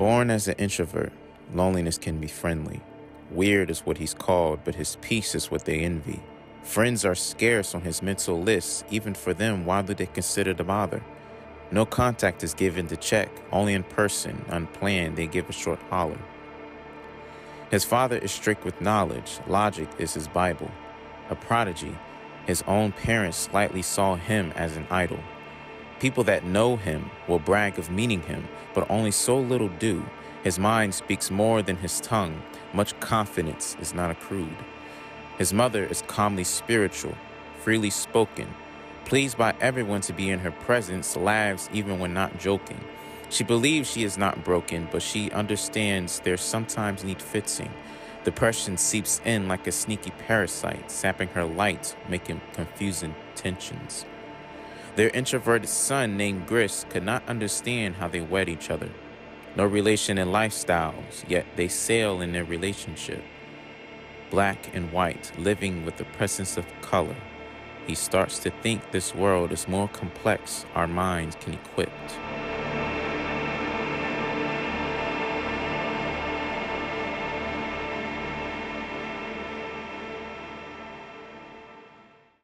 Born as an introvert, loneliness can be friendly. Weird is what he's called, but his peace is what they envy. Friends are scarce on his mental list, even for them, why do they consider the bother? No contact is given to check, only in person, unplanned, they give a short holler. His father is strict with knowledge, logic is his Bible. A prodigy, his own parents slightly saw him as an idol. People that know him will brag of meeting him, but only so little do. His mind speaks more than his tongue. Much confidence is not accrued. His mother is calmly spiritual, freely spoken, pleased by everyone to be in her presence, laughs even when not joking. She believes she is not broken, but she understands there sometimes need fixing. Depression seeps in like a sneaky parasite, sapping her light, making confusing tensions. Their introverted son, named Gris, could not understand how they wed each other. No relation in lifestyles, yet they sail in their relationship. Black and white, living with the presence of color. He starts to think this world is more complex our minds can equip.